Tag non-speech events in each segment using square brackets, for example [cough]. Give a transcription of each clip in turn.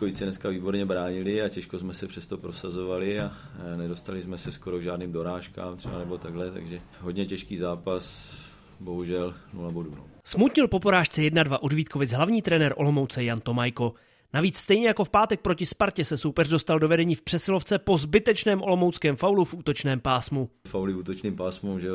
Vítkovice dneska výborně bránili a těžko jsme se přesto prosazovali a nedostali jsme se skoro k žádným dorážkám třeba nebo takhle, takže hodně těžký zápas, bohužel 0 bodů. No. Smutnil po porážce 1-2 od Vítkovic hlavní trenér Olomouce Jan Tomajko. Navíc stejně jako v pátek proti Spartě se soupeř dostal do vedení v přesilovce po zbytečném olomouckém faulu v útočném pásmu. Fauly v útočném pásmu, že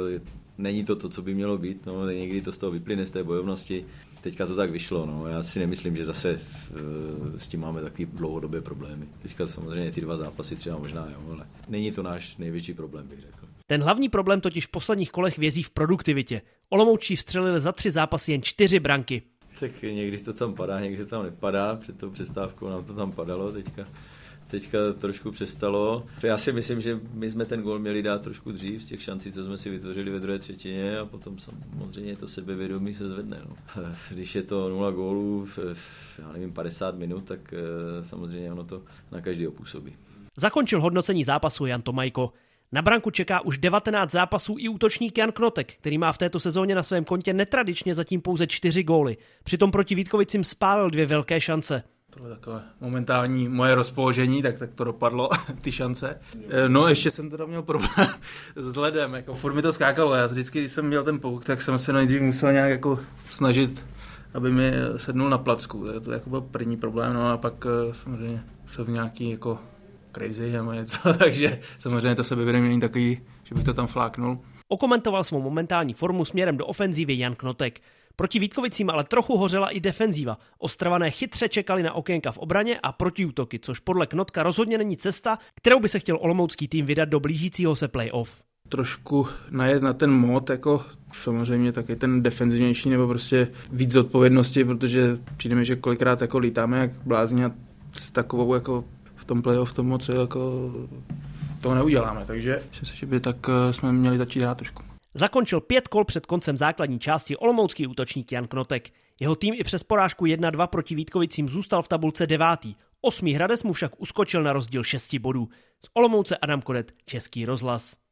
není to to, co by mělo být, no, někdy to z toho vyplyne z té bojovnosti. Teďka to tak vyšlo, no. já si nemyslím, že zase uh, s tím máme takový dlouhodobé problémy. Teďka samozřejmě ty dva zápasy třeba možná, jo, ale není to náš největší problém, bych řekl. Ten hlavní problém totiž v posledních kolech vězí v produktivitě. Olomoučí vstřelili za tři zápasy jen čtyři branky. Tak někdy to tam padá, někdy to tam nepadá. Před tou přestávkou nám to tam padalo teďka. Teďka trošku přestalo. Já si myslím, že my jsme ten gol měli dát trošku dřív z těch šancí, co jsme si vytvořili ve druhé třetině a potom samozřejmě to sebevědomí se zvedne. No. Když je to 0 gólů v, já nevím, 50 minut, tak eh, samozřejmě ono to na každý působí. Zakončil hodnocení zápasu Jan Tomajko. Na branku čeká už 19 zápasů i útočník Jan Knotek, který má v této sezóně na svém kontě netradičně zatím pouze 4 góly. Přitom proti Vítkovicím spálil dvě velké šance. Tohle takové momentální moje rozpoložení, tak, tak to dopadlo, [laughs] ty šance. Eh, no ještě jsem teda měl problém [laughs] s ledem, jako furt mi to skákalo. Já vždycky, když jsem měl ten pouk, tak jsem se nejdřív musel nějak jako snažit, aby mi sednul na placku. To, to jako byl první problém, no a pak eh, samozřejmě jsem v nějaký jako crazy nebo něco, [laughs] takže samozřejmě to sebevědomí není takový, že bych to tam fláknul. Okomentoval svou momentální formu směrem do ofenzívy Jan Knotek. Proti Vítkovicím ale trochu hořela i defenzíva. Ostravané chytře čekali na okénka v obraně a protiútoky, což podle Knotka rozhodně není cesta, kterou by se chtěl olomoucký tým vydat do blížícího se playoff. Trošku najet na ten mod, jako samozřejmě taky ten defenzivnější nebo prostě víc odpovědnosti, protože přijde mi, že kolikrát jako lítáme jak blázni a s takovou jako v tom playoff to moc jako toho neuděláme, takže myslím si, že by tak eh, jsme měli začít hrát trošku. Zakončil pět kol před koncem základní části olomoucký útočník Jan Knotek. Jeho tým i přes porážku 1-2 proti Vítkovicím zůstal v tabulce devátý. Osmý Hradec mu však uskočil na rozdíl šesti bodů. Z Olomouce Adam Kodet, Český rozhlas.